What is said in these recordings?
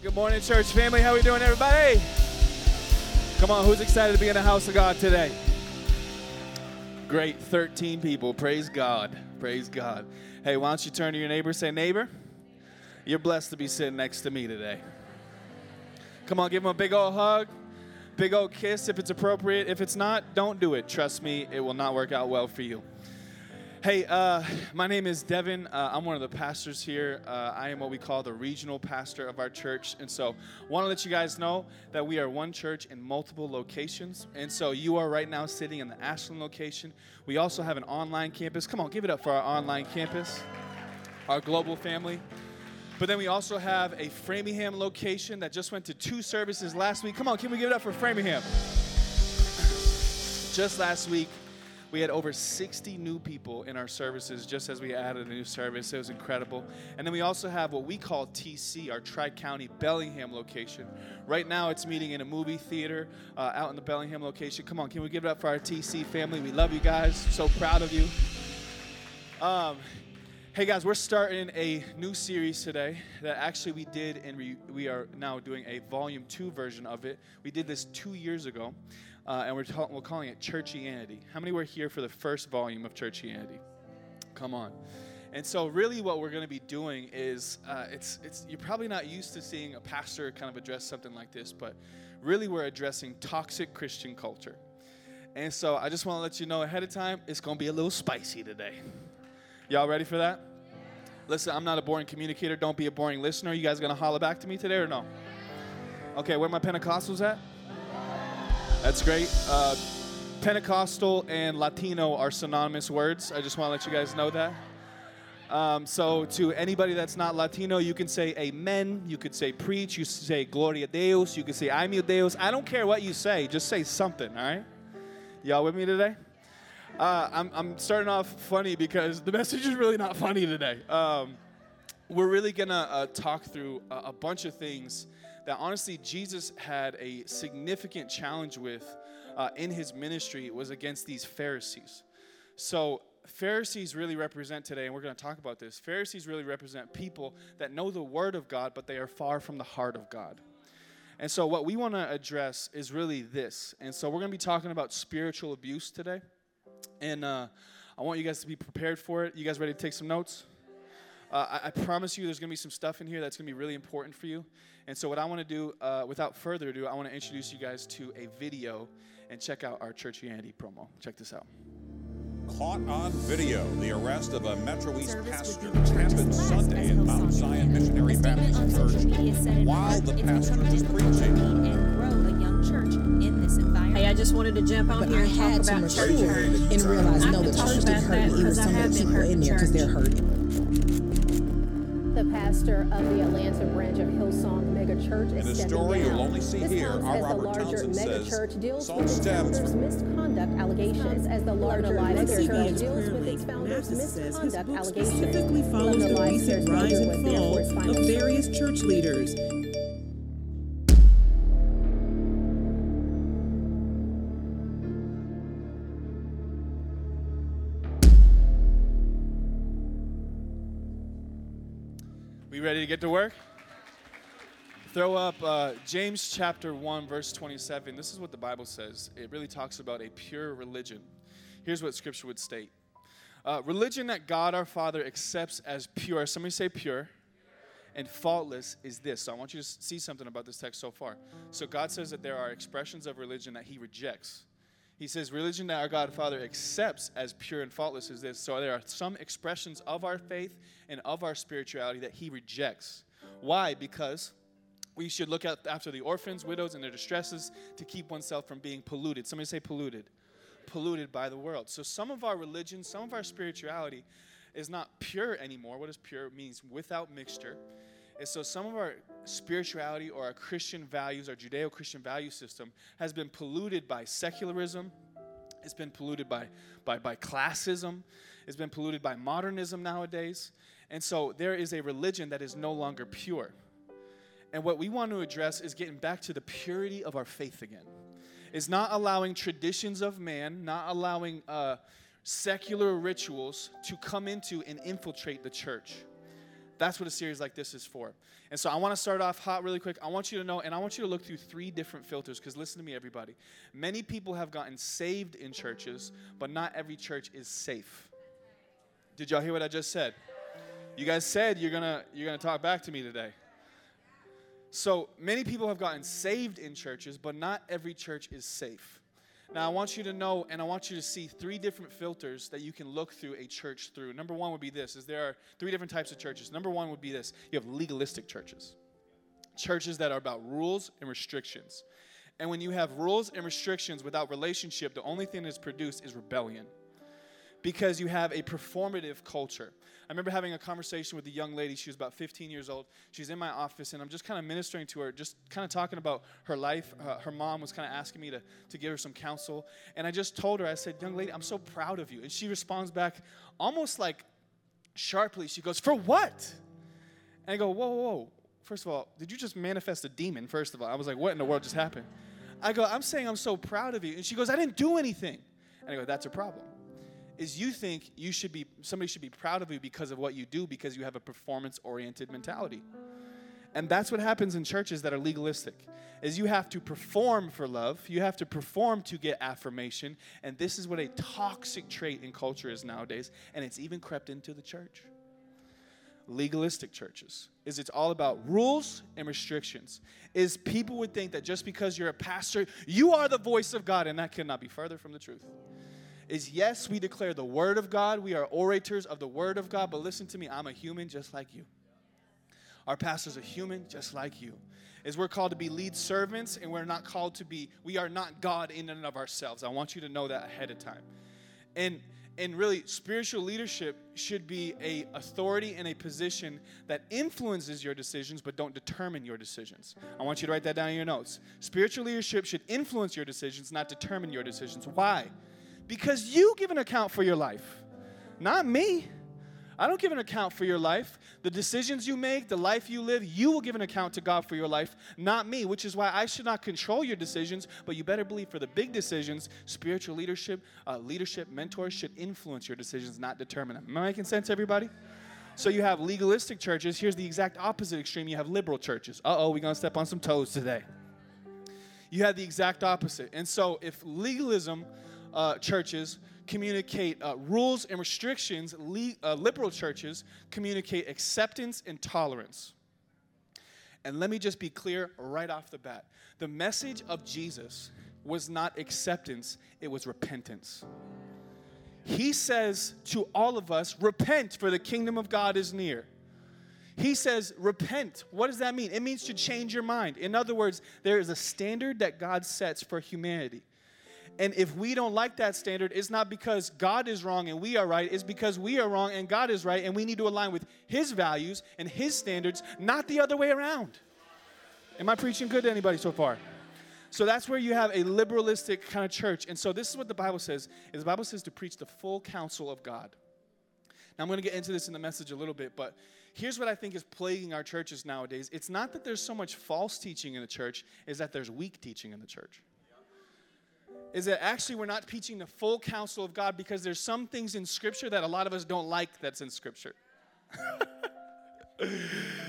Good morning, church family. How we doing, everybody? Come on, who's excited to be in the house of God today? Great, 13 people. Praise God. Praise God. Hey, why don't you turn to your neighbor? Say, neighbor, you're blessed to be sitting next to me today. Come on, give him a big old hug, big old kiss if it's appropriate. If it's not, don't do it. Trust me, it will not work out well for you. Hey, uh, my name is Devon. Uh, I'm one of the pastors here. Uh, I am what we call the regional pastor of our church. And so, want to let you guys know that we are one church in multiple locations. And so, you are right now sitting in the Ashland location. We also have an online campus. Come on, give it up for our online campus, our global family. But then we also have a Framingham location that just went to two services last week. Come on, can we give it up for Framingham? Just last week, we had over 60 new people in our services just as we added a new service. It was incredible. And then we also have what we call TC, our Tri County Bellingham location. Right now, it's meeting in a movie theater uh, out in the Bellingham location. Come on, can we give it up for our TC family? We love you guys. So proud of you. Um, Hey guys, we're starting a new series today that actually we did, and we, we are now doing a volume two version of it. We did this two years ago, uh, and we're, ta- we're calling it Churchianity. How many were here for the first volume of Churchianity? Come on. And so, really, what we're going to be doing is uh, it's, it's, you're probably not used to seeing a pastor kind of address something like this, but really, we're addressing toxic Christian culture. And so, I just want to let you know ahead of time, it's going to be a little spicy today. Y'all ready for that? Listen, I'm not a boring communicator. Don't be a boring listener. You guys gonna holler back to me today or no? Okay, where my Pentecostals at? That's great. Uh, Pentecostal and Latino are synonymous words. I just want to let you guys know that. Um, so, to anybody that's not Latino, you can say amen. You could say preach. You say gloria deus. You can say ay mi deus. I don't care what you say. Just say something, all right? Y'all with me today? Uh, I'm, I'm starting off funny because the message is really not funny today. Um, we're really going to uh, talk through a, a, bunch of things that honestly Jesus had a significant challenge with uh, in his ministry was against these Pharisees. So Pharisees really represent today, and we're going to talk about this. Pharisees really represent people that know the Word of God, but they are far from the heart of God. And so, what we want to address is really this. And so, we're going to be talking about spiritual abuse today. And uh, I want you guys to be prepared for it. You guys ready to take some notes? Uh, I, I, promise you there's going to be some stuff in here that's going to be really important for you. And so, what I want to do, uh, without further ado, I want to introduce you guys to a video and check out our Churchianity promo. Check this out. Caught on video, the arrest of a Metro East pastor happened Sunday in Mount Zion Missionary Baptist Church while the pastor was preaching environment. Hey, I just wanted to jump on but here I and had talk to about mature church and realize no, the church didn't hurt me. It was some of the people in there because they're hurting. The pastor of the Atlanta branch of Hillsong Mega Church is In a stepping story down. you'll only see this here, comes our as Robert the larger Townsend says church deals song with its founders' misconduct allegations. As the larger mega church deals with its founders' Mathis says his misconduct allegations. specifically follows the recent rise and fall of various church leaders. To get to work? Throw up uh, James chapter 1, verse 27. This is what the Bible says. It really talks about a pure religion. Here's what scripture would state uh, Religion that God our Father accepts as pure, somebody say pure, and faultless is this. So I want you to see something about this text so far. So God says that there are expressions of religion that He rejects. He says, Religion that our God Father accepts as pure and faultless is this. So there are some expressions of our faith and of our spirituality that He rejects. Why? Because we should look at, after the orphans, widows, and their distresses to keep oneself from being polluted. Somebody say polluted. Polluted by the world. So some of our religion, some of our spirituality is not pure anymore. What does pure means? Without mixture. So some of our spirituality or our Christian values, our Judeo Christian value system, has been polluted by secularism. It's been polluted by, by, by classism. It's been polluted by modernism nowadays. And so there is a religion that is no longer pure. And what we want to address is getting back to the purity of our faith again. Is not allowing traditions of man, not allowing uh, secular rituals to come into and infiltrate the church. That's what a series like this is for. And so I want to start off hot really quick. I want you to know, and I want you to look through three different filters because listen to me, everybody. Many people have gotten saved in churches, but not every church is safe. Did y'all hear what I just said? You guys said you're gonna you're gonna talk back to me today. So many people have gotten saved in churches, but not every church is safe. Now, I want you to know and I want you to see three different filters that you can look through a church through. Number one would be this is there are three different types of churches. Number one would be this. You have legalistic churches. Churches that are about rules and restrictions. And when you have rules and restrictions without relationship, the only thing that's produced is rebellion. Because you have a performative culture. I remember having a conversation with a young lady. She was about 15 years old. She's in my office, and I'm just kind of ministering to her, just kind of talking about her life. Uh, her mom was kind of asking me to, to give her some counsel. And I just told her, I said, Young lady, I'm so proud of you. And she responds back almost like sharply. She goes, For what? And I go, Whoa, whoa, whoa. First of all, did you just manifest a demon? First of all, I was like, What in the world just happened? I go, I'm saying I'm so proud of you. And she goes, I didn't do anything. And I go, That's a problem is you think you should be somebody should be proud of you because of what you do because you have a performance oriented mentality. And that's what happens in churches that are legalistic is you have to perform for love you have to perform to get affirmation and this is what a toxic trait in culture is nowadays and it's even crept into the church. Legalistic churches is it's all about rules and restrictions is people would think that just because you're a pastor you are the voice of god and that cannot be further from the truth is yes, we declare the Word of God. We are orators of the Word of God. But listen to me, I'm a human just like you. Our pastor's a human just like you. Is we're called to be lead servants and we're not called to be, we are not God in and of ourselves. I want you to know that ahead of time. And and really spiritual leadership should be a authority and a position that influences your decisions but don't determine your decisions i want you to write that down in your notes spiritual leadership should influence your decisions not determine your decisions why because you give an account for your life, not me. I don't give an account for your life. The decisions you make, the life you live, you will give an account to God for your life, not me, which is why I should not control your decisions, but you better believe for the big decisions, spiritual leadership, uh, leadership, mentors should influence your decisions, not determine them. Am I making sense, everybody? So you have legalistic churches. Here's the exact opposite extreme. You have liberal churches. Uh oh, we're going to step on some toes today. You have the exact opposite. And so if legalism uh, churches communicate uh, rules and restrictions, le- uh, liberal churches communicate acceptance and tolerance. And let me just be clear right off the bat the message of Jesus was not acceptance, it was repentance. He says to all of us, Repent, for the kingdom of God is near. He says, Repent. What does that mean? It means to change your mind. In other words, there is a standard that God sets for humanity. And if we don't like that standard, it's not because God is wrong and we are right. It's because we are wrong and God is right. And we need to align with His values and His standards, not the other way around. Am I preaching good to anybody so far? So that's where you have a liberalistic kind of church. And so this is what the Bible says. Is the Bible says to preach the full counsel of God. Now I'm going to get into this in the message a little bit, but here's what I think is plaguing our churches nowadays. It's not that there's so much false teaching in the church, is that there's weak teaching in the church is that actually we're not teaching the full counsel of God because there's some things in Scripture that a lot of us don't like that's in Scripture.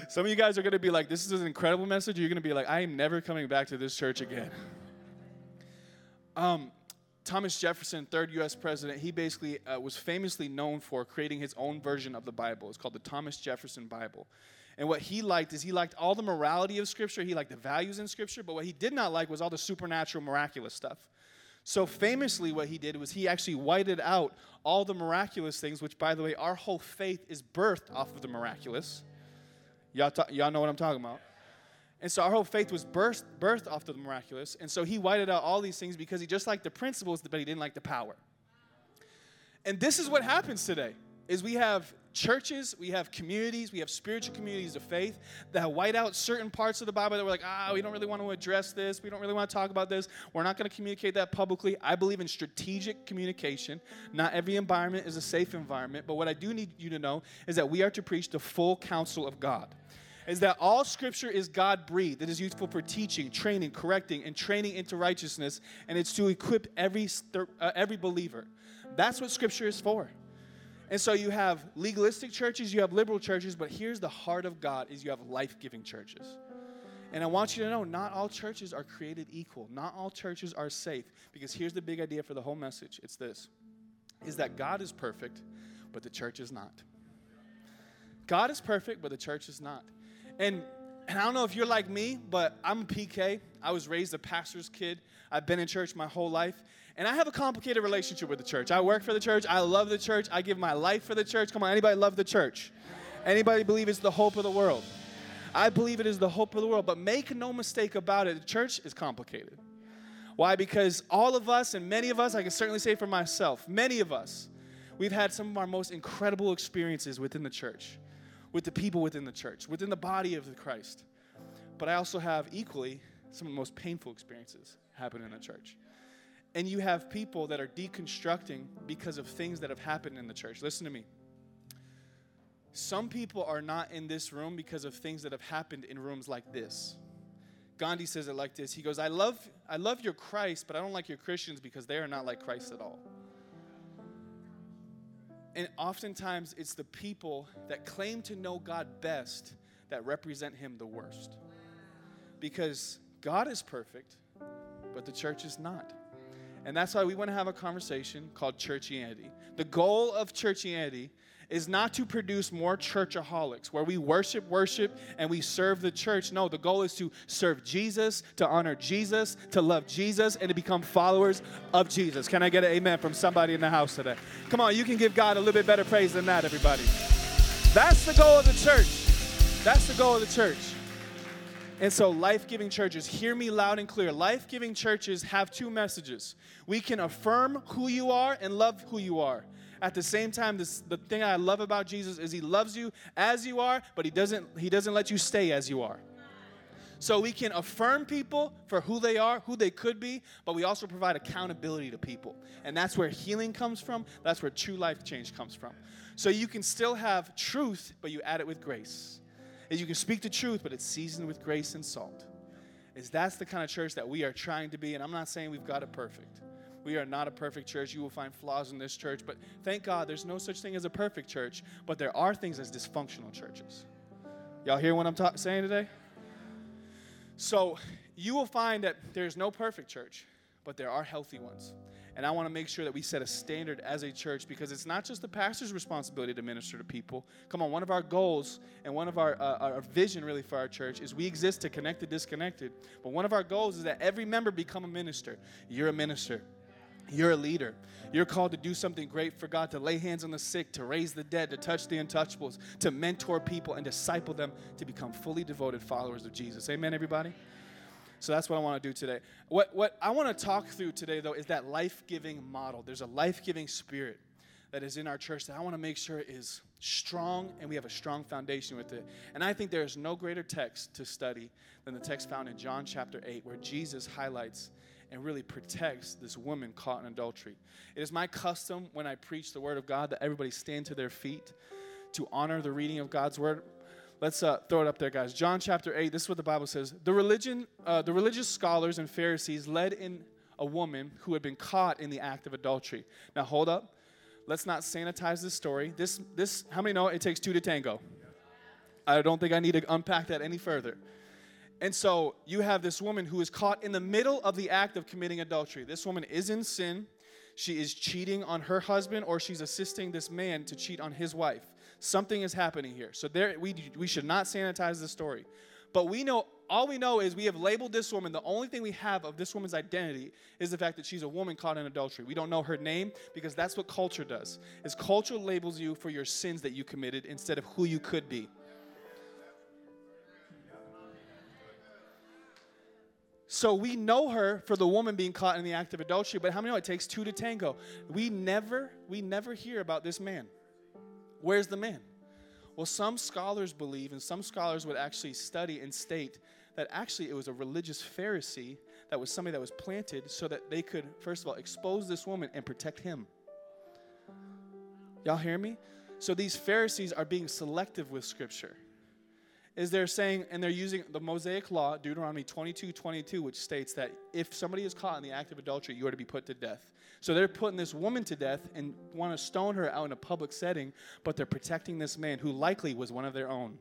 some of you guys are going to be like, this is an incredible message. You're going to be like, I am never coming back to this church again. Um, Thomas Jefferson, third U.S. president, he basically uh, was famously known for creating his own version of the Bible. It's called the Thomas Jefferson Bible. And what he liked is he liked all the morality of Scripture, he liked the values in Scripture, but what he did not like was all the supernatural, miraculous stuff. So famously, what he did was he actually whited out all the miraculous things, which, by the way, our whole faith is birthed off of the miraculous. Y'all, ta- y'all know what I'm talking about. And so our whole faith was birthed, birthed off of the miraculous. And so he whited out all these things because he just liked the principles, but he didn't like the power. And this is what happens today is we have churches, we have communities, we have spiritual communities of faith that white out certain parts of the Bible that we're like, ah, we don't really want to address this. We don't really want to talk about this. We're not going to communicate that publicly. I believe in strategic communication. Not every environment is a safe environment, but what I do need you to know is that we are to preach the full counsel of God is that all scripture is God breathed. It is useful for teaching, training, correcting, and training into righteousness, and it's to equip every, uh, every believer. That's what scripture is for. And so you have legalistic churches, you have liberal churches, but here's the heart of God is you have life-giving churches. And I want you to know not all churches are created equal. Not all churches are safe because here's the big idea for the whole message. It's this. Is that God is perfect, but the church is not. God is perfect, but the church is not. And and I don't know if you're like me, but I'm a PK. I was raised a pastor's kid. I've been in church my whole life. And I have a complicated relationship with the church. I work for the church. I love the church. I give my life for the church. Come on, anybody love the church? Anybody believe it's the hope of the world? I believe it is the hope of the world. But make no mistake about it, the church is complicated. Why? Because all of us, and many of us, I can certainly say for myself, many of us, we've had some of our most incredible experiences within the church, with the people within the church, within the body of the Christ. But I also have equally some of the most painful experiences happen in the church. And you have people that are deconstructing because of things that have happened in the church. Listen to me. Some people are not in this room because of things that have happened in rooms like this. Gandhi says it like this. He goes, "I love I love your Christ, but I don't like your Christians because they are not like Christ at all." And oftentimes it's the people that claim to know God best that represent him the worst. Because God is perfect, but the church is not. And that's why we want to have a conversation called churchianity. The goal of churchianity is not to produce more churchaholics where we worship, worship, and we serve the church. No, the goal is to serve Jesus, to honor Jesus, to love Jesus, and to become followers of Jesus. Can I get an amen from somebody in the house today? Come on, you can give God a little bit better praise than that, everybody. That's the goal of the church. That's the goal of the church. And so, life giving churches, hear me loud and clear. Life giving churches have two messages. We can affirm who you are and love who you are. At the same time, this, the thing I love about Jesus is he loves you as you are, but he doesn't, he doesn't let you stay as you are. So we can affirm people for who they are, who they could be, but we also provide accountability to people. And that's where healing comes from. That's where true life change comes from. So you can still have truth, but you add it with grace. Is you can speak the truth, but it's seasoned with grace and salt. Is that's the kind of church that we are trying to be, and I'm not saying we've got it perfect. We are not a perfect church. You will find flaws in this church, but thank God there's no such thing as a perfect church, but there are things as dysfunctional churches. Y'all hear what I'm ta- saying today? So you will find that there's no perfect church, but there are healthy ones. And I want to make sure that we set a standard as a church because it's not just the pastor's responsibility to minister to people. Come on, one of our goals and one of our, uh, our vision really for our church is we exist to connect the disconnected. But one of our goals is that every member become a minister. You're a minister. You're a leader. You're called to do something great for God, to lay hands on the sick, to raise the dead, to touch the untouchables, to mentor people and disciple them to become fully devoted followers of Jesus. Amen, everybody? So that's what I want to do today. What, what I want to talk through today, though, is that life giving model. There's a life giving spirit that is in our church that I want to make sure is strong and we have a strong foundation with it. And I think there is no greater text to study than the text found in John chapter 8, where Jesus highlights and really protects this woman caught in adultery. It is my custom when I preach the word of God that everybody stand to their feet to honor the reading of God's word. Let's uh, throw it up there, guys. John chapter 8, this is what the Bible says. The, religion, uh, the religious scholars and Pharisees led in a woman who had been caught in the act of adultery. Now, hold up. Let's not sanitize this story. This, this, how many know it takes two to tango? I don't think I need to unpack that any further. And so you have this woman who is caught in the middle of the act of committing adultery. This woman is in sin. She is cheating on her husband, or she's assisting this man to cheat on his wife. Something is happening here. So there, we, we should not sanitize the story. But we know, all we know is we have labeled this woman. The only thing we have of this woman's identity is the fact that she's a woman caught in adultery. We don't know her name because that's what culture does. Is culture labels you for your sins that you committed instead of who you could be. So we know her for the woman being caught in the act of adultery, but how many know it takes two to tango? We never, we never hear about this man. Where's the man? Well, some scholars believe, and some scholars would actually study and state that actually it was a religious Pharisee that was somebody that was planted so that they could, first of all, expose this woman and protect him. Y'all hear me? So these Pharisees are being selective with Scripture. Is they're saying, and they're using the Mosaic law, Deuteronomy 22 22, which states that if somebody is caught in the act of adultery, you are to be put to death. So they're putting this woman to death and want to stone her out in a public setting, but they're protecting this man who likely was one of their own.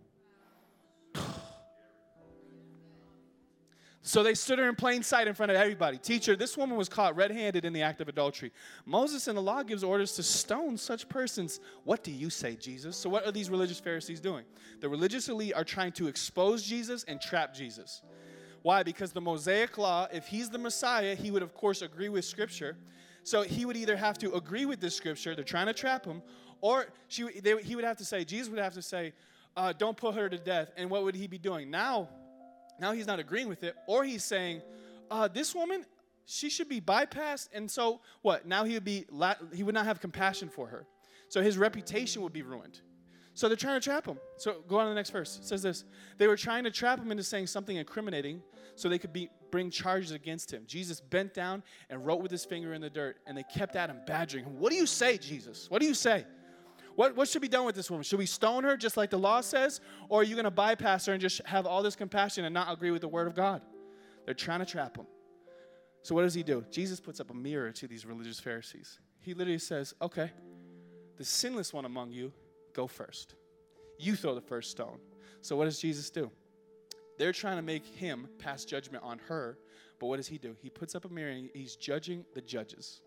So they stood her in plain sight in front of everybody. Teacher, this woman was caught red handed in the act of adultery. Moses in the law gives orders to stone such persons. What do you say, Jesus? So, what are these religious Pharisees doing? The religious elite are trying to expose Jesus and trap Jesus. Why? Because the Mosaic law, if he's the Messiah, he would, of course, agree with Scripture. So he would either have to agree with this Scripture, they're trying to trap him, or she, they, he would have to say, Jesus would have to say, uh, don't put her to death. And what would he be doing? Now, now he's not agreeing with it, or he's saying, uh, "This woman, she should be bypassed." And so what? Now he would be la- he would not have compassion for her, so his reputation would be ruined. So they're trying to trap him. So go on to the next verse. It says this: They were trying to trap him into saying something incriminating, so they could be, bring charges against him. Jesus bent down and wrote with his finger in the dirt, and they kept at him, badgering him. What do you say, Jesus? What do you say? What, what should be done with this woman? Should we stone her just like the law says? Or are you going to bypass her and just have all this compassion and not agree with the word of God? They're trying to trap him. So what does he do? Jesus puts up a mirror to these religious Pharisees. He literally says, okay, the sinless one among you, go first. You throw the first stone. So what does Jesus do? They're trying to make him pass judgment on her, but what does he do? He puts up a mirror and he's judging the judges.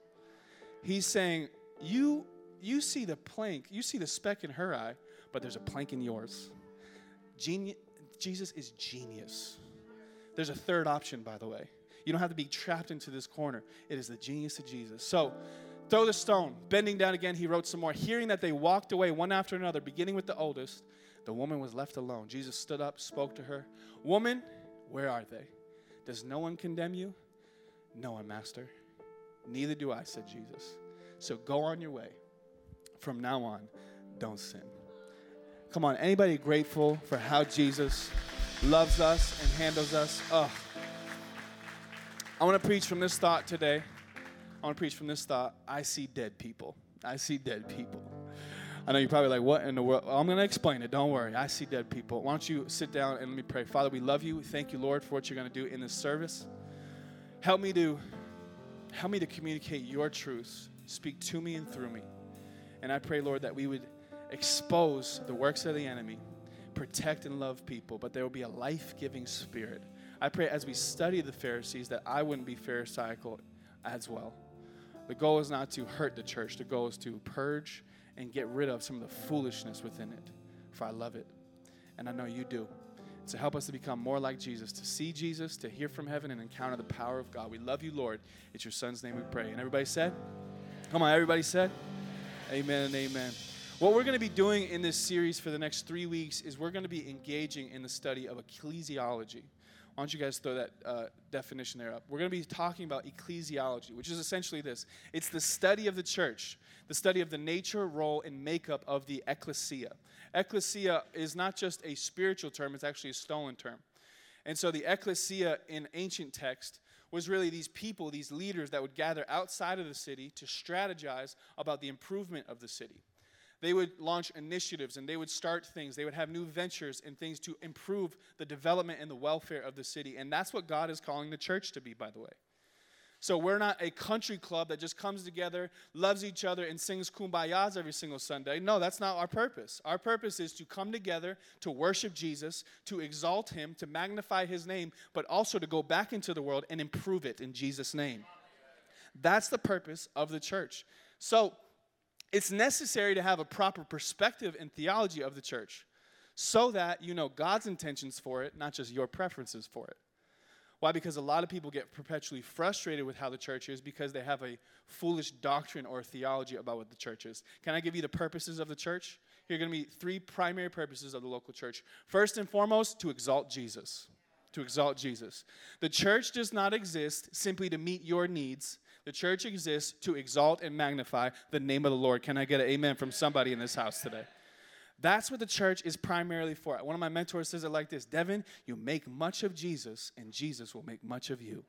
He's saying, You you see the plank, you see the speck in her eye, but there's a plank in yours. Geni- Jesus is genius. There's a third option, by the way. You don't have to be trapped into this corner. It is the genius of Jesus. So, throw the stone. Bending down again, he wrote some more. Hearing that they walked away one after another, beginning with the oldest, the woman was left alone. Jesus stood up, spoke to her. Woman, where are they? Does no one condemn you? No one, Master. Neither do I, said Jesus. So go on your way from now on, don't sin. Come on, anybody grateful for how Jesus loves us and handles us? Oh. I want to preach from this thought today. I want to preach from this thought. I see dead people. I see dead people. I know you're probably like, what in the world? I'm going to explain it. Don't worry. I see dead people. Why don't you sit down and let me pray. Father, we love you. Thank you, Lord, for what you're going to do in this service. Help me to help me to communicate your truths. Speak to me and through me. And I pray, Lord, that we would expose the works of the enemy, protect and love people, but there will be a life giving spirit. I pray as we study the Pharisees that I wouldn't be Pharisaical as well. The goal is not to hurt the church, the goal is to purge and get rid of some of the foolishness within it. For I love it. And I know you do. To help us to become more like Jesus, to see Jesus, to hear from heaven, and encounter the power of God. We love you, Lord. It's your Son's name we pray. And everybody said? Come on, everybody said? Amen and amen. What we're going to be doing in this series for the next three weeks is we're going to be engaging in the study of ecclesiology. Why don't you guys throw that uh, definition there up? We're going to be talking about ecclesiology, which is essentially this it's the study of the church, the study of the nature, role, and makeup of the ecclesia. Ecclesia is not just a spiritual term, it's actually a stolen term. And so the ecclesia in ancient text was really these people, these leaders that would gather outside of the city to strategize about the improvement of the city. They would launch initiatives and they would start things. They would have new ventures and things to improve the development and the welfare of the city. And that's what God is calling the church to be, by the way. So we're not a country club that just comes together, loves each other, and sings kumbayas every single Sunday. No, that's not our purpose. Our purpose is to come together to worship Jesus, to exalt him, to magnify his name, but also to go back into the world and improve it in Jesus' name. That's the purpose of the church. So it's necessary to have a proper perspective and theology of the church so that you know God's intentions for it, not just your preferences for it. Why? Because a lot of people get perpetually frustrated with how the church is because they have a foolish doctrine or theology about what the church is. Can I give you the purposes of the church? Here are going to be three primary purposes of the local church. First and foremost, to exalt Jesus. To exalt Jesus. The church does not exist simply to meet your needs. The church exists to exalt and magnify the name of the Lord. Can I get an amen from somebody in this house today? That's what the church is primarily for. One of my mentors says it like this Devon, you make much of Jesus, and Jesus will make much of you.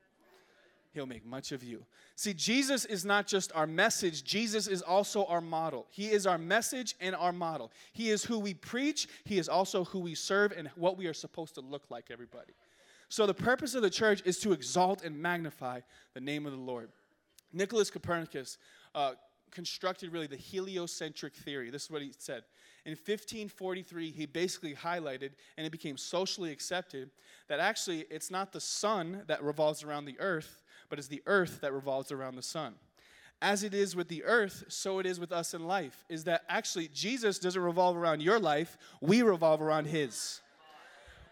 he'll make much of you. See, Jesus is not just our message, Jesus is also our model. He is our message and our model. He is who we preach, He is also who we serve and what we are supposed to look like, everybody. So, the purpose of the church is to exalt and magnify the name of the Lord. Nicholas Copernicus uh, constructed really the heliocentric theory. This is what he said. In 1543, he basically highlighted, and it became socially accepted, that actually it's not the sun that revolves around the earth, but it's the earth that revolves around the sun. As it is with the earth, so it is with us in life. Is that actually Jesus doesn't revolve around your life, we revolve around his.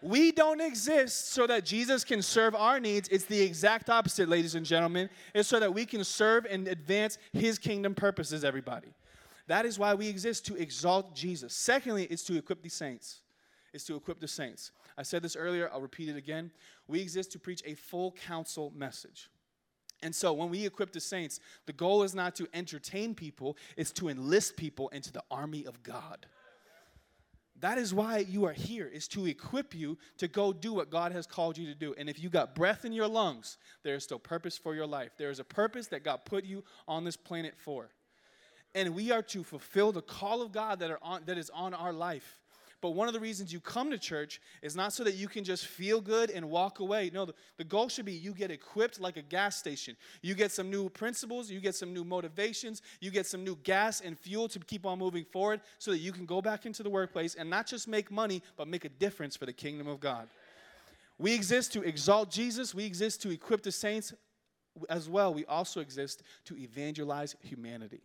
We don't exist so that Jesus can serve our needs. It's the exact opposite, ladies and gentlemen. It's so that we can serve and advance his kingdom purposes, everybody. That is why we exist to exalt Jesus. Secondly, it's to equip the saints. It's to equip the saints. I said this earlier, I'll repeat it again. We exist to preach a full counsel message. And so when we equip the saints, the goal is not to entertain people, it's to enlist people into the army of God. That is why you are here, is to equip you to go do what God has called you to do. And if you got breath in your lungs, there is still purpose for your life. There is a purpose that God put you on this planet for and we are to fulfill the call of God that, are on, that is on our life. But one of the reasons you come to church is not so that you can just feel good and walk away. No, the, the goal should be you get equipped like a gas station. You get some new principles, you get some new motivations, you get some new gas and fuel to keep on moving forward so that you can go back into the workplace and not just make money, but make a difference for the kingdom of God. We exist to exalt Jesus, we exist to equip the saints as well. We also exist to evangelize humanity.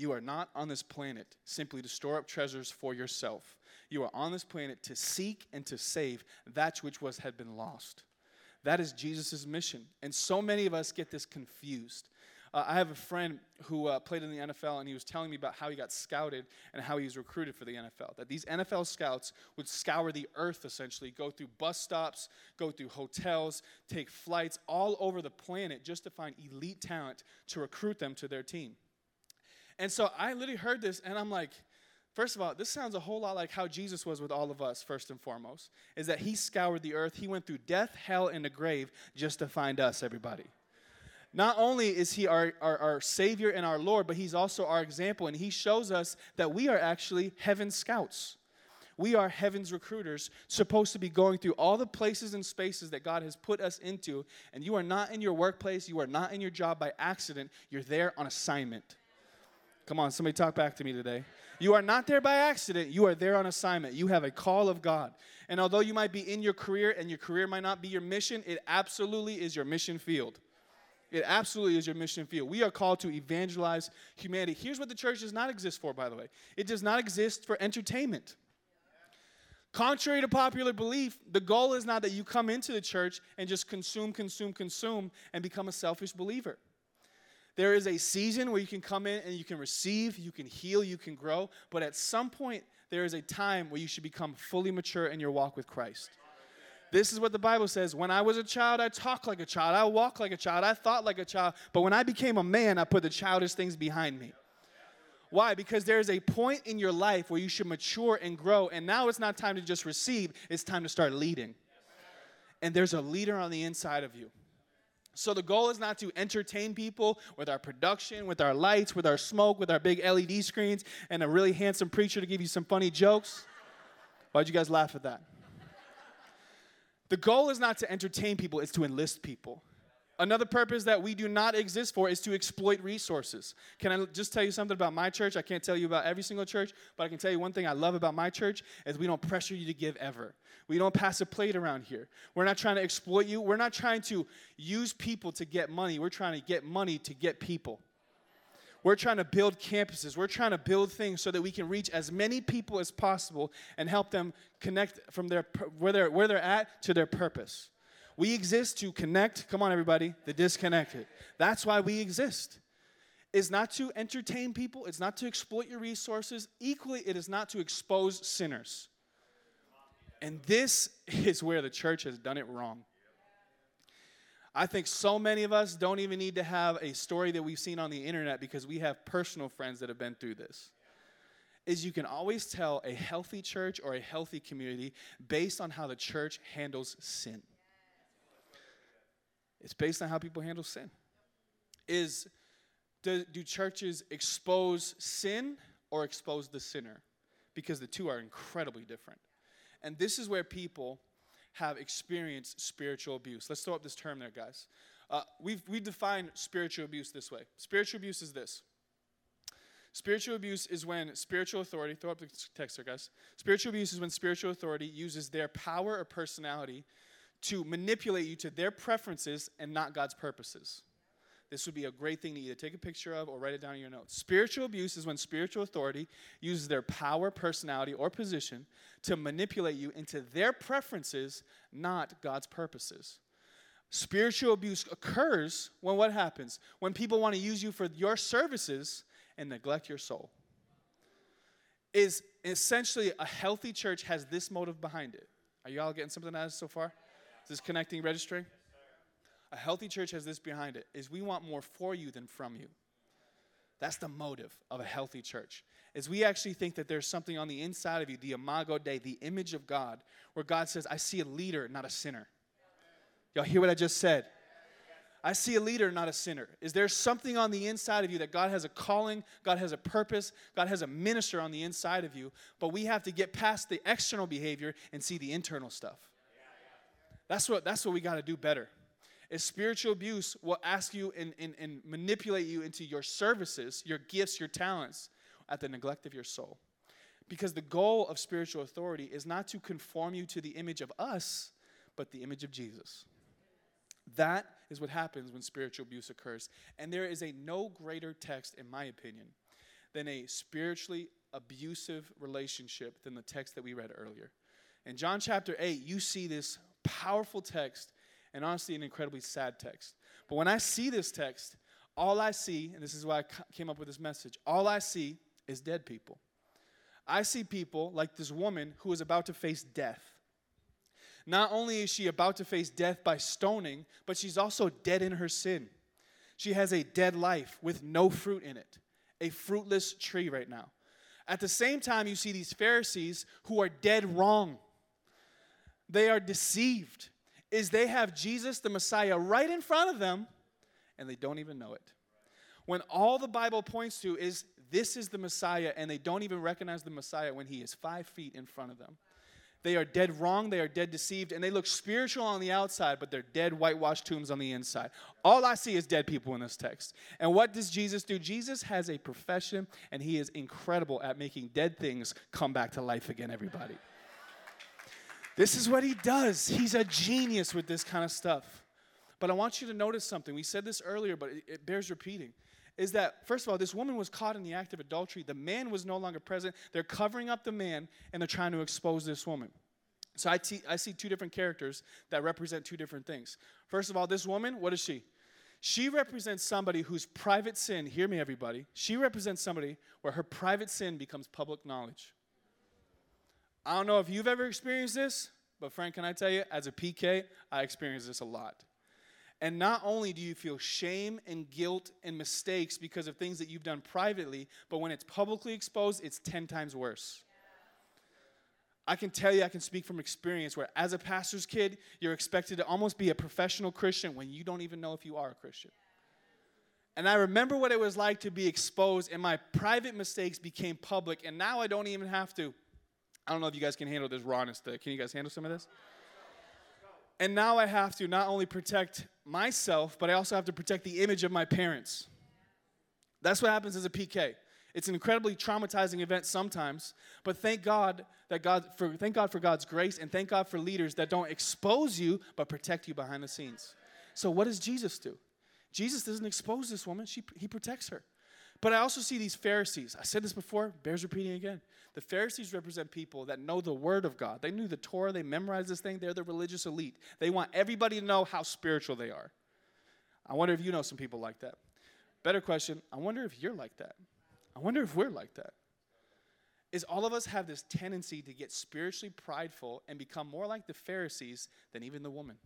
You are not on this planet simply to store up treasures for yourself. You are on this planet to seek and to save that which was had been lost. That is Jesus' mission. And so many of us get this confused. Uh, I have a friend who uh, played in the NFL, and he was telling me about how he got scouted and how he was recruited for the NFL. That these NFL scouts would scour the earth essentially, go through bus stops, go through hotels, take flights all over the planet just to find elite talent to recruit them to their team. And so I literally heard this and I'm like, first of all, this sounds a whole lot like how Jesus was with all of us, first and foremost, is that he scoured the earth. He went through death, hell, and the grave just to find us, everybody. Not only is he our, our, our Savior and our Lord, but he's also our example, and he shows us that we are actually heaven's scouts. We are heaven's recruiters, supposed to be going through all the places and spaces that God has put us into. And you are not in your workplace, you are not in your job by accident, you're there on assignment. Come on, somebody talk back to me today. You are not there by accident. You are there on assignment. You have a call of God. And although you might be in your career and your career might not be your mission, it absolutely is your mission field. It absolutely is your mission field. We are called to evangelize humanity. Here's what the church does not exist for, by the way it does not exist for entertainment. Contrary to popular belief, the goal is not that you come into the church and just consume, consume, consume and become a selfish believer. There is a season where you can come in and you can receive, you can heal, you can grow, but at some point, there is a time where you should become fully mature in your walk with Christ. This is what the Bible says. When I was a child, I talked like a child, I walked like a child, I thought like a child, but when I became a man, I put the childish things behind me. Why? Because there is a point in your life where you should mature and grow, and now it's not time to just receive, it's time to start leading. And there's a leader on the inside of you. So the goal is not to entertain people with our production, with our lights, with our smoke, with our big LED screens, and a really handsome preacher to give you some funny jokes. Why'd you guys laugh at that? The goal is not to entertain people, it's to enlist people. Another purpose that we do not exist for is to exploit resources. Can I just tell you something about my church? I can't tell you about every single church, but I can tell you one thing I love about my church is we don't pressure you to give ever. We don't pass a plate around here. We're not trying to exploit you. We're not trying to use people to get money. We're trying to get money to get people. We're trying to build campuses. We're trying to build things so that we can reach as many people as possible and help them connect from their where they're where they're at to their purpose. We exist to connect, come on, everybody, the disconnected. That's why we exist. It's not to entertain people, it's not to exploit your resources. Equally, it is not to expose sinners. And this is where the church has done it wrong. I think so many of us don't even need to have a story that we've seen on the internet because we have personal friends that have been through this. Is you can always tell a healthy church or a healthy community based on how the church handles sin. It's based on how people handle sin. Is do, do churches expose sin or expose the sinner? Because the two are incredibly different. And this is where people have experienced spiritual abuse. Let's throw up this term there, guys. Uh, we've, we define spiritual abuse this way spiritual abuse is this Spiritual abuse is when spiritual authority, throw up the text there, guys. Spiritual abuse is when spiritual authority uses their power or personality to manipulate you to their preferences and not God's purposes. This would be a great thing to either take a picture of or write it down in your notes. Spiritual abuse is when spiritual authority uses their power, personality, or position to manipulate you into their preferences, not God's purposes. Spiritual abuse occurs when what happens? When people want to use you for your services and neglect your soul. Is essentially a healthy church has this motive behind it. Are you all getting something out of this so far? Is this connecting, registering? A healthy church has this behind it is we want more for you than from you. That's the motive of a healthy church. Is we actually think that there's something on the inside of you, the imago Dei, the image of God, where God says, I see a leader, not a sinner. Y'all hear what I just said? I see a leader, not a sinner. Is there something on the inside of you that God has a calling, God has a purpose, God has a minister on the inside of you, but we have to get past the external behavior and see the internal stuff. That's what, that's what we got to do better. Is spiritual abuse will ask you and, and, and manipulate you into your services, your gifts, your talents, at the neglect of your soul. Because the goal of spiritual authority is not to conform you to the image of us, but the image of Jesus. That is what happens when spiritual abuse occurs. And there is a no greater text, in my opinion, than a spiritually abusive relationship than the text that we read earlier. In John chapter 8, you see this powerful text and honestly an incredibly sad text. But when I see this text, all I see, and this is why I came up with this message, all I see is dead people. I see people like this woman who is about to face death. Not only is she about to face death by stoning, but she's also dead in her sin. She has a dead life with no fruit in it, a fruitless tree right now. At the same time, you see these Pharisees who are dead wrong. They are deceived, is they have Jesus, the Messiah, right in front of them, and they don't even know it. When all the Bible points to is this is the Messiah, and they don't even recognize the Messiah when he is five feet in front of them. They are dead wrong, they are dead deceived, and they look spiritual on the outside, but they're dead whitewashed tombs on the inside. All I see is dead people in this text. And what does Jesus do? Jesus has a profession, and he is incredible at making dead things come back to life again, everybody. This is what he does. He's a genius with this kind of stuff. But I want you to notice something. We said this earlier, but it, it bears repeating is that, first of all, this woman was caught in the act of adultery. The man was no longer present. They're covering up the man and they're trying to expose this woman. So I, te- I see two different characters that represent two different things. First of all, this woman, what is she? She represents somebody whose private sin, hear me everybody, she represents somebody where her private sin becomes public knowledge. I don't know if you've ever experienced this, but Frank, can I tell you, as a PK, I experience this a lot. And not only do you feel shame and guilt and mistakes because of things that you've done privately, but when it's publicly exposed, it's 10 times worse. I can tell you, I can speak from experience where as a pastor's kid, you're expected to almost be a professional Christian when you don't even know if you are a Christian. And I remember what it was like to be exposed, and my private mistakes became public, and now I don't even have to. I don't know if you guys can handle this rawness. Can you guys handle some of this? And now I have to not only protect myself, but I also have to protect the image of my parents. That's what happens as a PK. It's an incredibly traumatizing event sometimes, but thank God that God for thank God for God's grace and thank God for leaders that don't expose you but protect you behind the scenes. So what does Jesus do? Jesus doesn't expose this woman, she, he protects her. But I also see these Pharisees. I said this before, bears repeating again. The Pharisees represent people that know the Word of God. They knew the Torah, they memorized this thing. They're the religious elite. They want everybody to know how spiritual they are. I wonder if you know some people like that. Better question I wonder if you're like that. I wonder if we're like that. Is all of us have this tendency to get spiritually prideful and become more like the Pharisees than even the woman?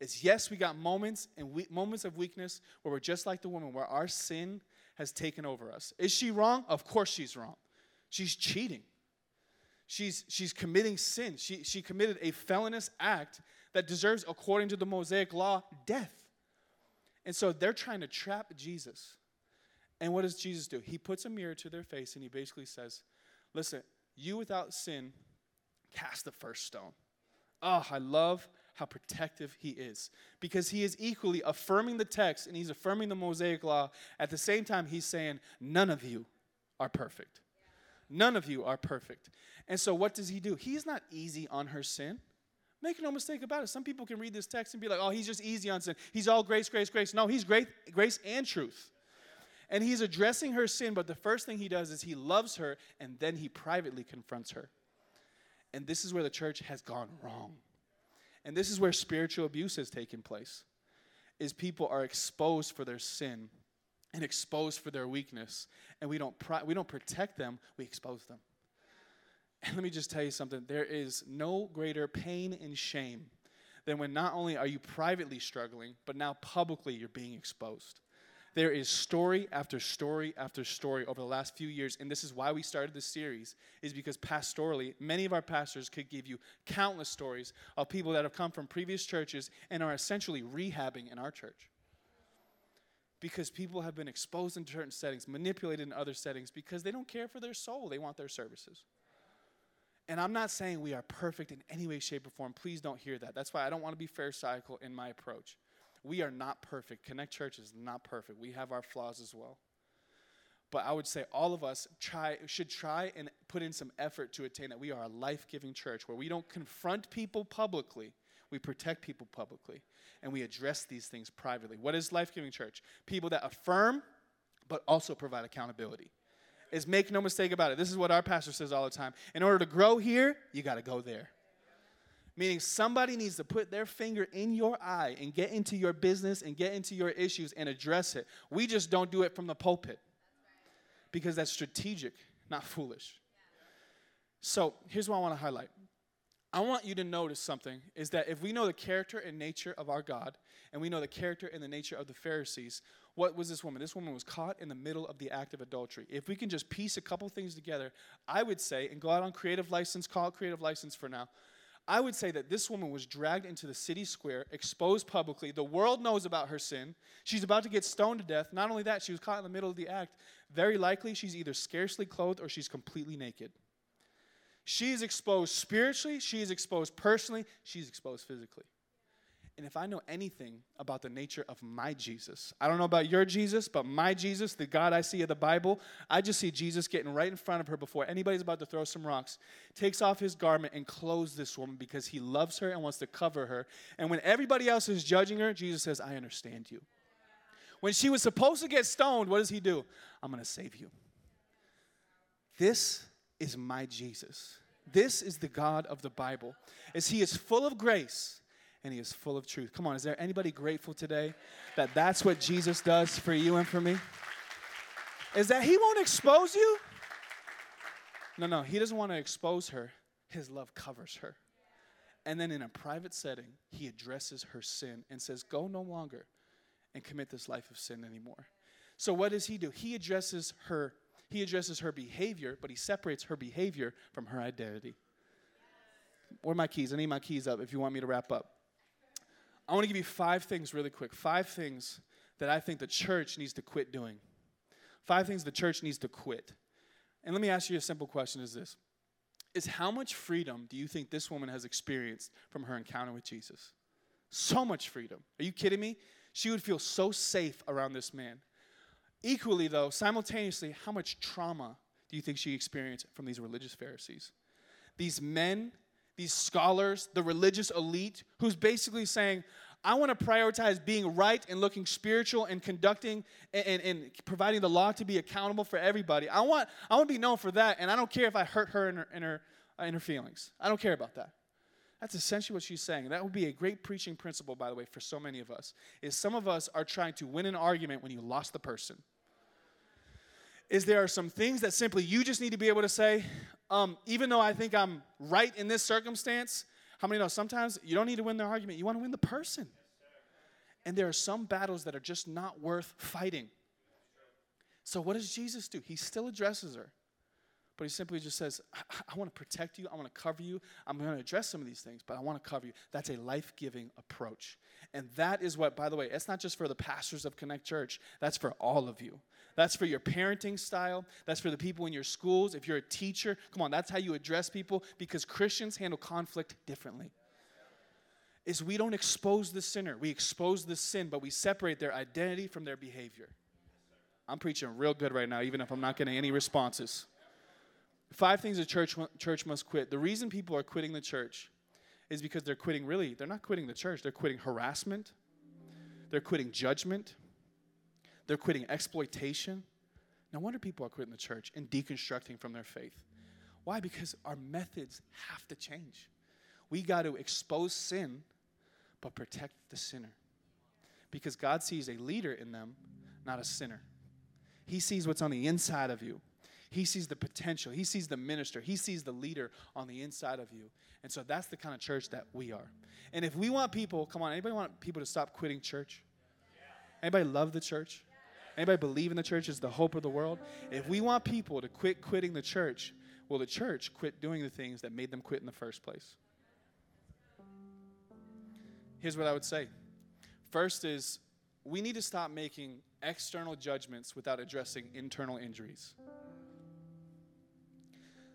It's yes, we got moments and we, moments of weakness where we're just like the woman, where our sin has taken over us. Is she wrong? Of course she's wrong. She's cheating. She's, she's committing sin. She, she committed a felonious act that deserves, according to the Mosaic law, death. And so they're trying to trap Jesus. And what does Jesus do? He puts a mirror to their face and he basically says, Listen, you without sin, cast the first stone. Oh, I love how protective he is because he is equally affirming the text and he's affirming the Mosaic law. At the same time, he's saying, None of you are perfect. None of you are perfect. And so, what does he do? He's not easy on her sin. Make no mistake about it. Some people can read this text and be like, oh, he's just easy on sin. He's all grace, grace, grace. No, he's great, grace and truth. And he's addressing her sin, but the first thing he does is he loves her and then he privately confronts her. And this is where the church has gone wrong. And this is where spiritual abuse has taken place. Is people are exposed for their sin and exposed for their weakness, and we don't we don't protect them, we expose them. And let me just tell you something there is no greater pain and shame than when not only are you privately struggling, but now publicly you're being exposed. There is story after story after story over the last few years, and this is why we started this series, is because pastorally, many of our pastors could give you countless stories of people that have come from previous churches and are essentially rehabbing in our church. Because people have been exposed in certain settings, manipulated in other settings, because they don't care for their soul, they want their services. And I'm not saying we are perfect in any way, shape, or form. Please don't hear that. That's why I don't want to be pharisaical in my approach. We are not perfect. Connect Church is not perfect. We have our flaws as well. But I would say all of us try, should try and put in some effort to attain that we are a life giving church where we don't confront people publicly, we protect people publicly, and we address these things privately. What is life giving church? People that affirm, but also provide accountability is make no mistake about it. This is what our pastor says all the time. In order to grow here, you got to go there. Meaning somebody needs to put their finger in your eye and get into your business and get into your issues and address it. We just don't do it from the pulpit because that's strategic, not foolish. So here's what I want to highlight. I want you to notice something is that if we know the character and nature of our God, and we know the character and the nature of the Pharisees, what was this woman? This woman was caught in the middle of the act of adultery. If we can just piece a couple things together, I would say, and go out on creative license, call it creative license for now. I would say that this woman was dragged into the city square, exposed publicly. The world knows about her sin. She's about to get stoned to death. Not only that, she was caught in the middle of the act. Very likely, she's either scarcely clothed or she's completely naked. She is exposed spiritually, she is exposed personally, she's exposed physically. And if I know anything about the nature of my Jesus, I don't know about your Jesus, but my Jesus, the God I see in the Bible, I just see Jesus getting right in front of her before anybody's about to throw some rocks, takes off his garment and clothes this woman because he loves her and wants to cover her. And when everybody else is judging her, Jesus says, I understand you. When she was supposed to get stoned, what does he do? I'm going to save you. This is my Jesus. This is the God of the Bible. As he is full of grace, and he is full of truth. Come on, is there anybody grateful today that that's what Jesus does for you and for me? Is that he won't expose you? No, no, he doesn't want to expose her. His love covers her. And then in a private setting, he addresses her sin and says, Go no longer and commit this life of sin anymore. So what does he do? He addresses her he addresses her behavior, but he separates her behavior from her identity. Where are my keys? I need my keys up if you want me to wrap up. I want to give you five things really quick. Five things that I think the church needs to quit doing. Five things the church needs to quit. And let me ask you a simple question is this is how much freedom do you think this woman has experienced from her encounter with Jesus? So much freedom. Are you kidding me? She would feel so safe around this man. Equally, though, simultaneously, how much trauma do you think she experienced from these religious Pharisees? These men these scholars, the religious elite, who's basically saying, I want to prioritize being right and looking spiritual and conducting and, and, and, providing the law to be accountable for everybody. I want, I want to be known for that, and I don't care if I hurt her in her, in her, uh, in her feelings. I don't care about that. That's essentially what she's saying. That would be a great preaching principle, by the way, for so many of us. Is some of us are trying to win an argument when you lost the person. Is there are some things that simply you just need to be able to say, um, even though I think I'm right in this circumstance, how many know sometimes you don't need to win the argument, you want to win the person. And there are some battles that are just not worth fighting. So, what does Jesus do? He still addresses her, but he simply just says, I, I want to protect you. I want to cover you. I'm going to address some of these things, but I want to cover you. That's a life giving approach. And that is what, by the way, it's not just for the pastors of Connect Church, that's for all of you. That's for your parenting style. That's for the people in your schools. If you're a teacher, come on, that's how you address people because Christians handle conflict differently. Is we don't expose the sinner. We expose the sin, but we separate their identity from their behavior. I'm preaching real good right now, even if I'm not getting any responses. Five things a church, church must quit. The reason people are quitting the church is because they're quitting really, they're not quitting the church, they're quitting harassment, they're quitting judgment, they're quitting exploitation. No wonder people are quitting the church and deconstructing from their faith. Why? Because our methods have to change. We got to expose sin, but protect the sinner. Because God sees a leader in them, not a sinner. He sees what's on the inside of you. He sees the potential. He sees the minister. He sees the leader on the inside of you. And so that's the kind of church that we are. And if we want people, come on, anybody want people to stop quitting church? Anybody love the church? Anybody believe in the church is the hope of the world? If we want people to quit quitting the church, will the church quit doing the things that made them quit in the first place? Here's what I would say. First is we need to stop making external judgments without addressing internal injuries.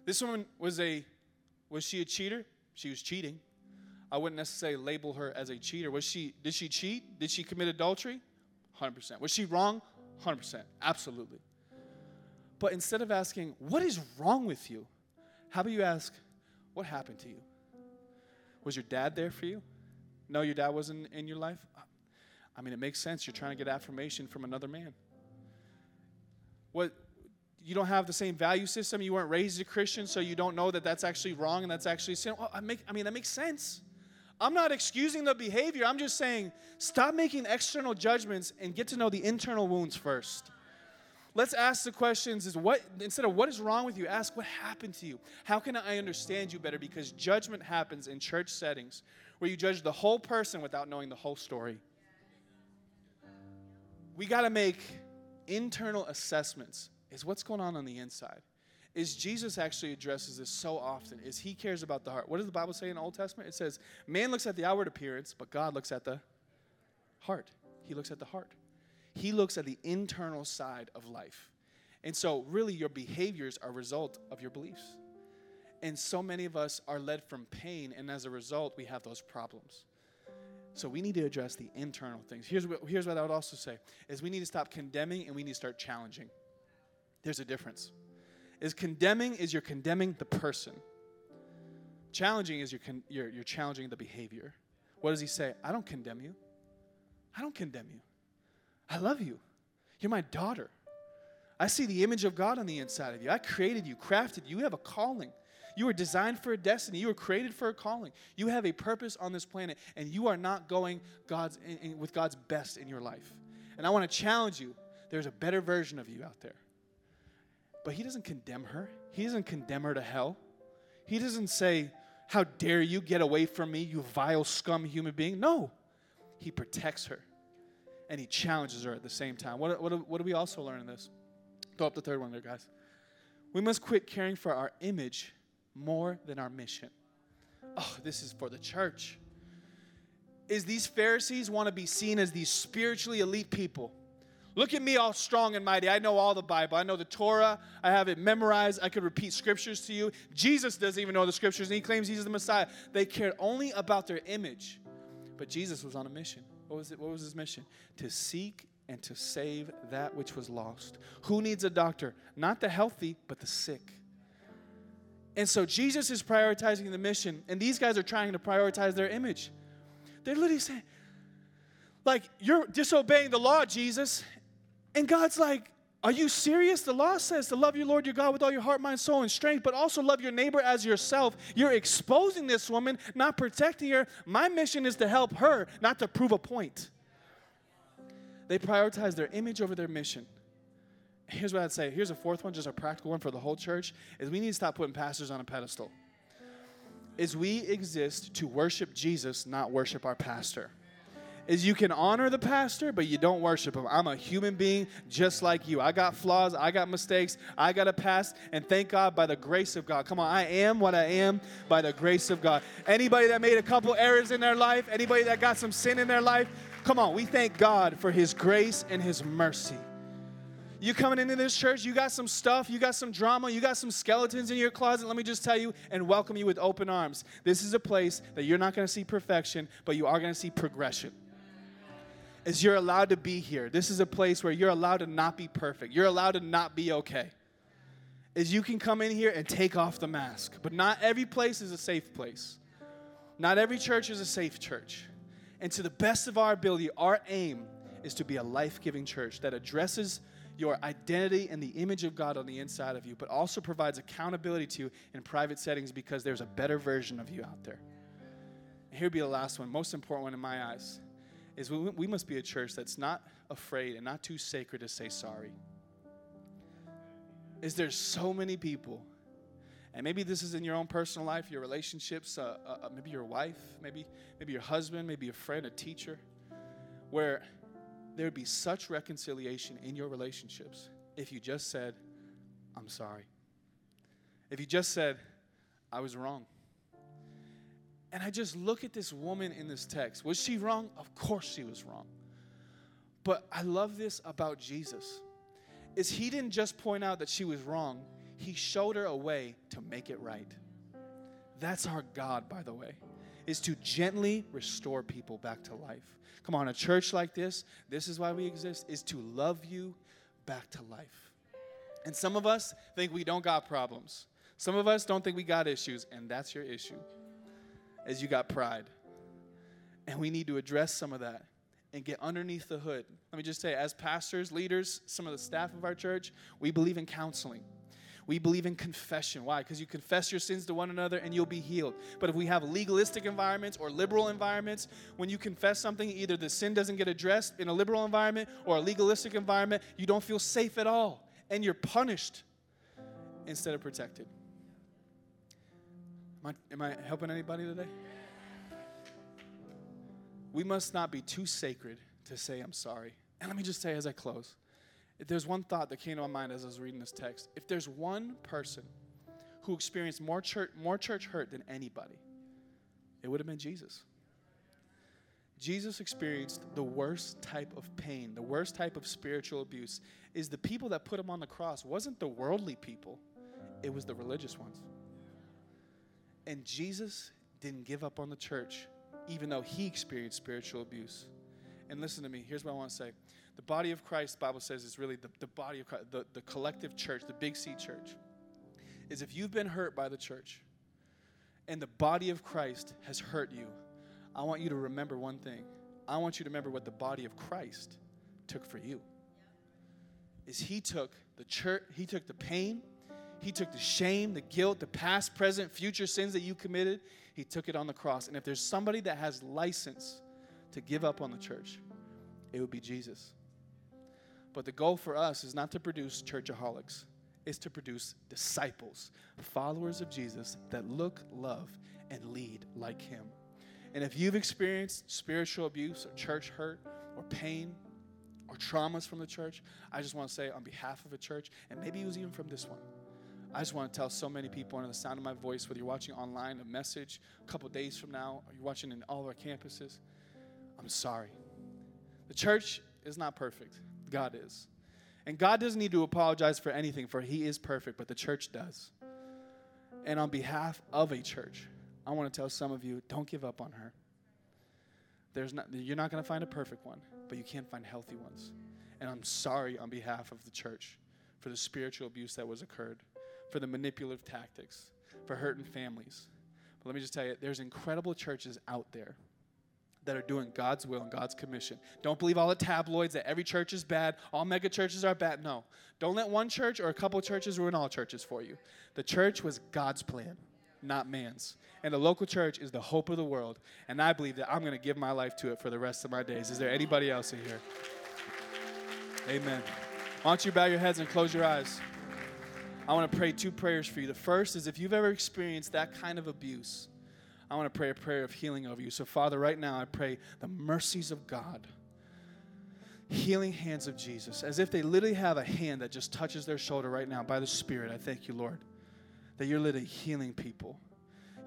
This woman was a was she a cheater? She was cheating. I wouldn't necessarily label her as a cheater. Was she did she cheat? Did she commit adultery? 100%. Was she wrong? 100%. Absolutely. But instead of asking, What is wrong with you? How about you ask, What happened to you? Was your dad there for you? No, your dad wasn't in your life? Uh, I mean, it makes sense. You're trying to get affirmation from another man. What, you don't have the same value system. You weren't raised a Christian, so you don't know that that's actually wrong and that's actually sin. Well, I, make, I mean, that makes sense. I'm not excusing the behavior. I'm just saying stop making external judgments and get to know the internal wounds first. Let's ask the questions is what instead of what is wrong with you, ask what happened to you. How can I understand you better because judgment happens in church settings where you judge the whole person without knowing the whole story. We got to make internal assessments. Is what's going on on the inside? Is Jesus actually addresses this so often? Is he cares about the heart? What does the Bible say in the Old Testament? It says, man looks at the outward appearance, but God looks at the heart. He looks at the heart. He looks at the internal side of life. And so, really, your behaviors are a result of your beliefs. And so many of us are led from pain, and as a result, we have those problems. So we need to address the internal things. Here's what, here's what I would also say is we need to stop condemning and we need to start challenging. There's a difference. Is condemning is you're condemning the person. Challenging is you're, con- you're, you're challenging the behavior. What does he say? I don't condemn you. I don't condemn you. I love you. You're my daughter. I see the image of God on the inside of you. I created you, crafted you. You have a calling. You were designed for a destiny. You were created for a calling. You have a purpose on this planet, and you are not going God's in, in, with God's best in your life. And I want to challenge you. There's a better version of you out there. But He doesn't condemn her. He doesn't condemn her to hell. He doesn't say, "How dare you get away from me, you vile scum human being?" No, He protects her, and He challenges her at the same time. What, what, what do we also learn in this? Throw up the third one there, guys. We must quit caring for our image more than our mission. Oh, this is for the church. Is these Pharisees want to be seen as these spiritually elite people? Look at me all strong and mighty. I know all the Bible. I know the Torah. I have it memorized. I could repeat scriptures to you. Jesus doesn't even know the scriptures and he claims he's the Messiah. They cared only about their image. But Jesus was on a mission. What was it? What was his mission? To seek and to save that which was lost. Who needs a doctor? Not the healthy, but the sick. And so Jesus is prioritizing the mission, and these guys are trying to prioritize their image. They're literally saying, like, you're disobeying the law, Jesus. And God's like, are you serious? The law says to love your Lord your God with all your heart, mind, soul, and strength, but also love your neighbor as yourself. You're exposing this woman, not protecting her. My mission is to help her, not to prove a point. They prioritize their image over their mission here's what I'd say. Here's a fourth one, just a practical one for the whole church, is we need to stop putting pastors on a pedestal. Is we exist to worship Jesus, not worship our pastor. Is you can honor the pastor, but you don't worship him. I'm a human being just like you. I got flaws, I got mistakes, I got a past, and thank God by the grace of God. Come on, I am what I am by the grace of God. Anybody that made a couple errors in their life, anybody that got some sin in their life, come on, we thank God for his grace and his mercy. You coming into this church, you got some stuff, you got some drama, you got some skeletons in your closet. Let me just tell you and welcome you with open arms. This is a place that you're not going to see perfection, but you are going to see progression. As you're allowed to be here, this is a place where you're allowed to not be perfect. You're allowed to not be okay. Is you can come in here and take off the mask, but not every place is a safe place. Not every church is a safe church. And to the best of our ability, our aim is to be a life giving church that addresses your identity and the image of God on the inside of you, but also provides accountability to you in private settings because there's a better version of you out there. And here be the last one, most important one in my eyes, is we, we must be a church that's not afraid and not too sacred to say sorry. Is there's so many people, and maybe this is in your own personal life, your relationships, uh, uh, uh maybe your wife, maybe maybe your husband, maybe a friend, a teacher, where there would be such reconciliation in your relationships if you just said, I'm sorry. If you just said, I was wrong. And I just look at this woman in this text. Was she wrong? Of course she was wrong. But I love this about Jesus. Is he didn't just point out that she was wrong, he showed her a way to make it right. That's our God, by the way, is to gently restore people back to life. Come on, a church like this, this is why we exist, is to love you back to life. And some of us think we don't got problems. Some of us don't think we got issues, and that's your issue. As you got pride. And we need to address some of that and get underneath the hood. Let me just say, as pastors, leaders, some of the staff of our church, we believe in counseling. We believe in confession. Why? Because you confess your sins to one another and you'll be healed. But if we have legalistic environments or liberal environments, when you confess something, either the sin doesn't get addressed in a liberal environment or a legalistic environment, you don't feel safe at all. And you're punished instead of protected. Am I, am I helping anybody today? We must not be too sacred to say, I'm sorry. And let me just say as I close if there's one thought that came to my mind as I was reading this text, if there's one person who experienced more church, more church hurt than anybody, it would have been Jesus. Jesus experienced the worst type of pain, the worst type of spiritual abuse. Is the people that put him on the cross wasn't the worldly people, it was the religious ones. And Jesus didn't give up on the church, even though he experienced spiritual abuse. And listen to me, here's what I want to say the body of Christ, Bible says, is really the, the body of Christ, the, the collective church, the big C church. Is if you've been hurt by the church and the body of Christ has hurt you, I want you to remember one thing. I want you to remember what the body of Christ took for you. Is he took the church, he took the pain, he took the shame, the guilt, the past, present, future sins that you committed, he took it on the cross. And if there's somebody that has license to give up on the church, it would be Jesus. But the goal for us is not to produce churchaholics, it's to produce disciples, followers of Jesus that look, love, and lead like him. And if you've experienced spiritual abuse or church hurt or pain or traumas from the church, I just want to say on behalf of a church, and maybe it was even from this one, I just want to tell so many people under the sound of my voice, whether you're watching online, a message a couple days from now, or you're watching in all of our campuses, I'm sorry. The church is not perfect. God is. And God doesn't need to apologize for anything, for He is perfect, but the church does. And on behalf of a church, I want to tell some of you don't give up on her. There's not, you're not going to find a perfect one, but you can find healthy ones. And I'm sorry on behalf of the church for the spiritual abuse that was occurred, for the manipulative tactics, for hurting families. But let me just tell you, there's incredible churches out there that are doing God's will and God's commission. Don't believe all the tabloids that every church is bad, all mega churches are bad. No. Don't let one church or a couple churches ruin all churches for you. The church was God's plan, not man's. And the local church is the hope of the world. And I believe that I'm going to give my life to it for the rest of my days. Is there anybody else in here? Amen. Why don't you bow your heads and close your eyes? I want to pray two prayers for you. The first is if you've ever experienced that kind of abuse, I want to pray a prayer of healing over you. So, Father, right now I pray the mercies of God, healing hands of Jesus, as if they literally have a hand that just touches their shoulder right now by the Spirit. I thank you, Lord, that you're literally healing people.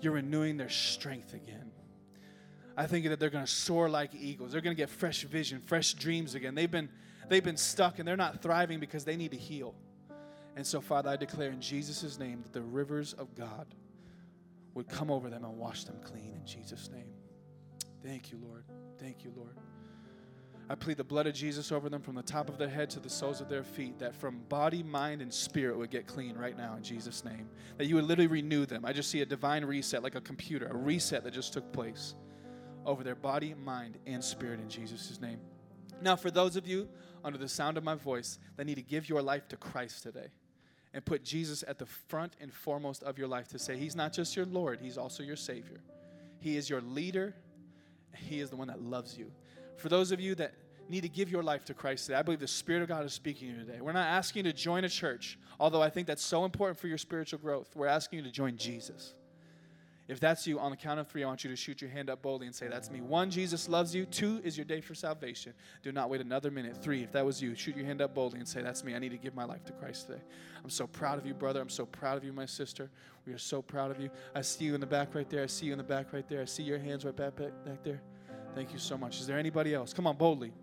You're renewing their strength again. I think that they're going to soar like eagles. They're going to get fresh vision, fresh dreams again. They've been, they've been stuck and they're not thriving because they need to heal. And so, Father, I declare in Jesus' name that the rivers of God would come over them and wash them clean in Jesus' name. Thank you, Lord. Thank you, Lord. I plead the blood of Jesus over them from the top of their head to the soles of their feet, that from body, mind, and spirit would get clean right now in Jesus' name. That you would literally renew them. I just see a divine reset, like a computer, a reset that just took place over their body, mind, and spirit in Jesus' name. Now, for those of you under the sound of my voice that need to give your life to Christ today, and put Jesus at the front and foremost of your life to say, He's not just your Lord, He's also your Savior. He is your leader, He is the one that loves you. For those of you that need to give your life to Christ today, I believe the Spirit of God is speaking to you today. We're not asking you to join a church, although I think that's so important for your spiritual growth. We're asking you to join Jesus. If that's you, on the count of three, I want you to shoot your hand up boldly and say, That's me. One, Jesus loves you. Two is your day for salvation. Do not wait another minute. Three, if that was you, shoot your hand up boldly and say, That's me. I need to give my life to Christ today. I'm so proud of you, brother. I'm so proud of you, my sister. We are so proud of you. I see you in the back right there. I see you in the back right there. I see your hands right back, back, back there. Thank you so much. Is there anybody else? Come on, boldly.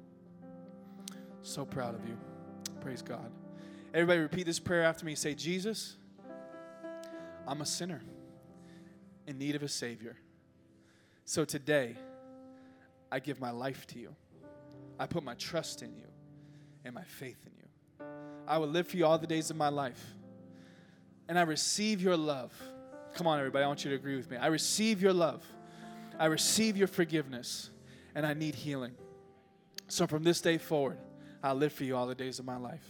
So proud of you. Praise God. Everybody, repeat this prayer after me. Say, Jesus, I'm a sinner in need of a Savior. So today, I give my life to you. I put my trust in you and my faith in you. I will live for you all the days of my life. And I receive your love. Come on, everybody, I want you to agree with me. I receive your love. I receive your forgiveness, and I need healing. So from this day forward, I'll live for you all the days of my life.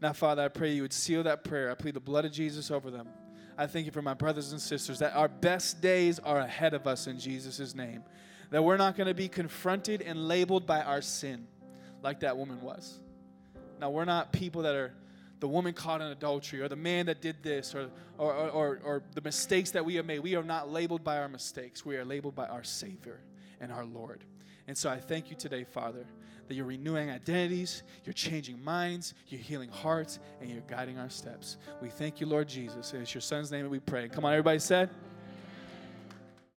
Now, Father, I pray you would seal that prayer. I plead the blood of Jesus over them. I thank you for my brothers and sisters that our best days are ahead of us in Jesus' name. That we're not going to be confronted and labeled by our sin like that woman was. Now, we're not people that are the woman caught in adultery or the man that did this or, or, or, or, the mistakes that we have made. We are not labeled by our mistakes. We are labeled by our Savior and our Lord. And so I thank you today, Father, that you're renewing identities, you're changing minds, you're healing hearts, and you're guiding our steps. We thank you, Lord Jesus. It's your son's name that we pray. Come on, everybody said.